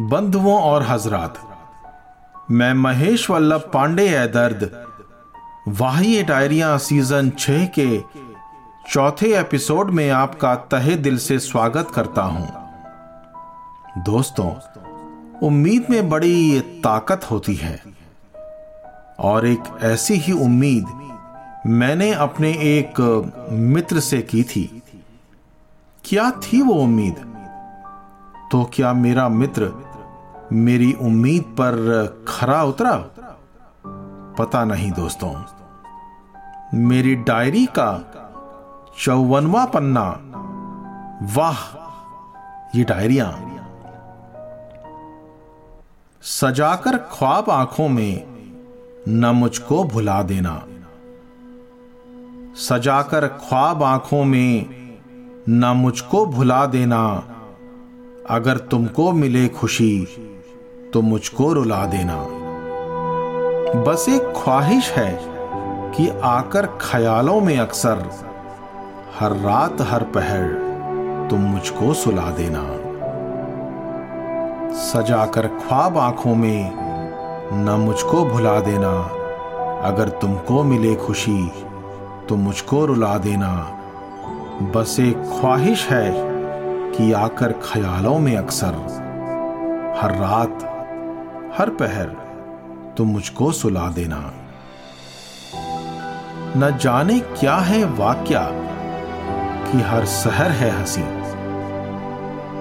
बंधुओं और हजरात, मैं महेश वल्लभ पांडे है दर्द, वाही डायरिया सीज़न छह के चौथे एपिसोड में आपका तहे दिल से स्वागत करता हूँ। दोस्तों, उम्मीद में बड़ी ताकत होती है, और एक ऐसी ही उम्मीद मैंने अपने एक मित्र से की थी। क्या थी वो उम्मीद? तो क्या मेरा मित्र मेरी उम्मीद पर खरा उतरा? पता नहीं दोस्तों। मेरी डायरी का चौवनवा पन्ना। वाह, ये डायरिया। सजाकर ख्वाब आँखों में न मुझको भुला देना। सजाकर ख्वाब आँखों में न मुझको भुला देना। अगर तुमको मिले खुशी तो मुझको रुला देना। बस एक ख्वाहिश है कि आकर ख्यालों में अक्सर हर रात, हर पहर तुम मुझको सुला देना। सजाकर ख्वाब आँखों में न मुझको भुला देना। अगर तुमको मिले खुशी तो मुझको रुला देना। बस एक ख्वाहिश है कि आकर ख्यालों में अक्सर, हर रात, हर पहर तुम मुझको सुला देना। न जाने क्या है वाक्या कि हर सहर है हँसी।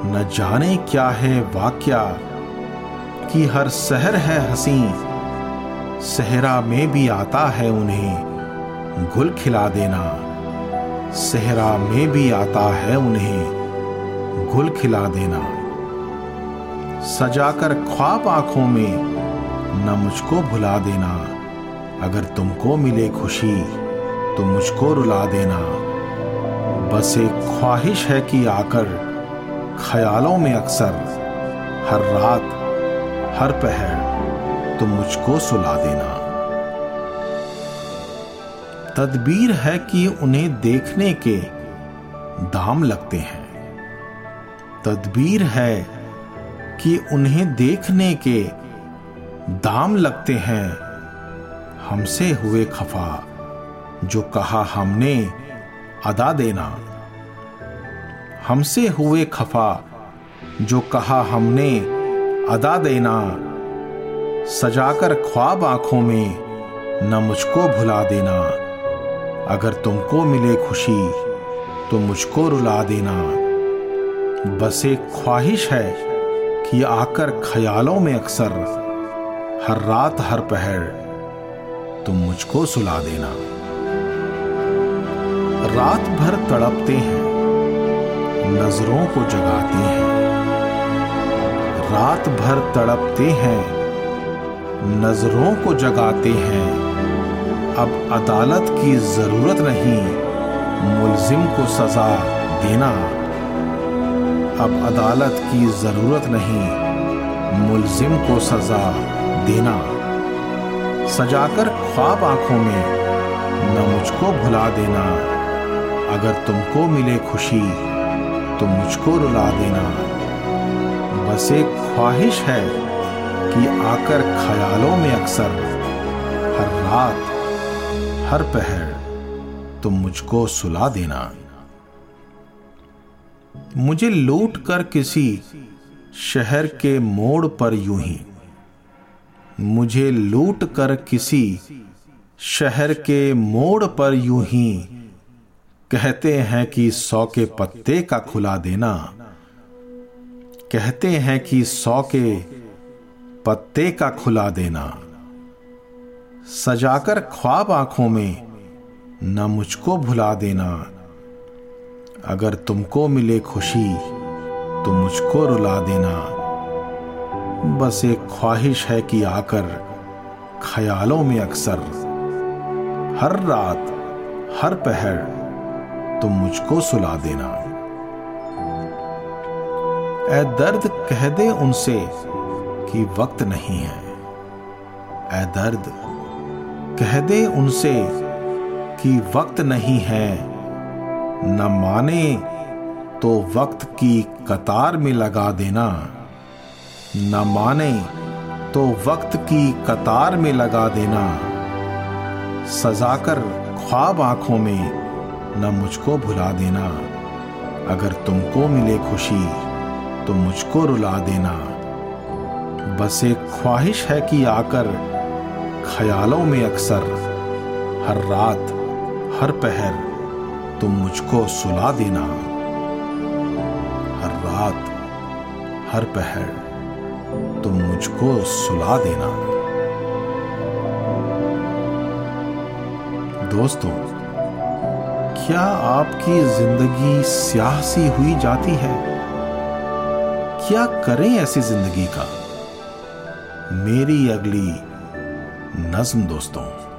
न जाने क्या है वाक्या कि हर सहर है हँसी। सहरा में भी आता है उन्हें गुल खिला देना। सहरा में भी आता है उन्हें गुल खिला देना। सजाकर ख्वाब आँखों में न मुझको भुला देना। अगर तुमको मिले खुशी तो मुझको रुला देना। बस एक ख्वाहिश है कि आकर ख्यालों में अक्सर हर रात, हर पहर तुम मुझको सुला देना। तदबीर है कि उन्हें देखने के दाम लगते हैं। तदबीर है कि उन्हें देखने के दाम लगते हैं हमसे हुए खफा, जो कहा हमने अदा देना। हमसे हुए खफा, जो कहा हमने अदा देना। सजाकर ख्वाब आँखों में न मुझको भुला देना। अगर तुमको मिले खुशी तो मुझको रुला देना। बस एक ख्वाहिश है कि आकर ख्यालों में अक्सर हर रात हर पहर तुम मुझको सुला देना। रात भर तड़पते हैं, नज़रों को जगाते हैं। रात भर तड़पते हैं, नज़रों को जगाते हैं। अब अदालत की ज़रूरत नहीं, मुलजिम को सजा देना। अब अदालत की ज़रूरत नहीं, मुलजिम को सजा देना। सजाकर ख्वाब आँखों में न मुझको भुला देना। अगर तुमको मिले खुशी तो मुझको रुला देना। बस एक ख्वाहिश है कि आकर ख्यालों में अक्सर हर रात, हर पहर तुम मुझको सुला देना। मुझे लूट कर किसी शहर के मोड़ पर यूँ ही। मुझे लूट कर किसी शहर के मोड़ पर यूँ ही। कहते हैं कि सौ के पत्ते का खुला देना। कहते हैं कि सौ के पत्ते का खुला देना। सजाकर ख्वाब आँखों में न मुझको भुला देना। अगर तुमको मिले खुशी तो मुझको रुला देना। बस एक ख्वाहिश है कि आकर ख्यालों में अक्सर हर रात, हर पहर तुम मुझको सुला देना। ए दर्द कह दे उनसे कि वक्त नहीं है। ए दर्द कह दे उनसे कि वक्त नहीं है। न माने तो वक्त की कतार में लगा देना। न माने तो वक्त की कतार में लगा देना। सजाकर ख्वाब आँखों में न मुझको भुला देना। अगर तुमको मिले खुशी तो मुझको रुला देना। बस एक ख्वाहिश है कि आकर ख्यालों में अक्सर हर रात, हर पहर तुम मुझको सुला देना। हर रात, हर पहर, तुम मुझको सुला देना। दोस्तों, क्या आपकी ज़िंदगी स्याह सी हुई जाती है? क्या करें ऐसी ज़िंदगी का? मेरी अगली नज्म, दोस्तों।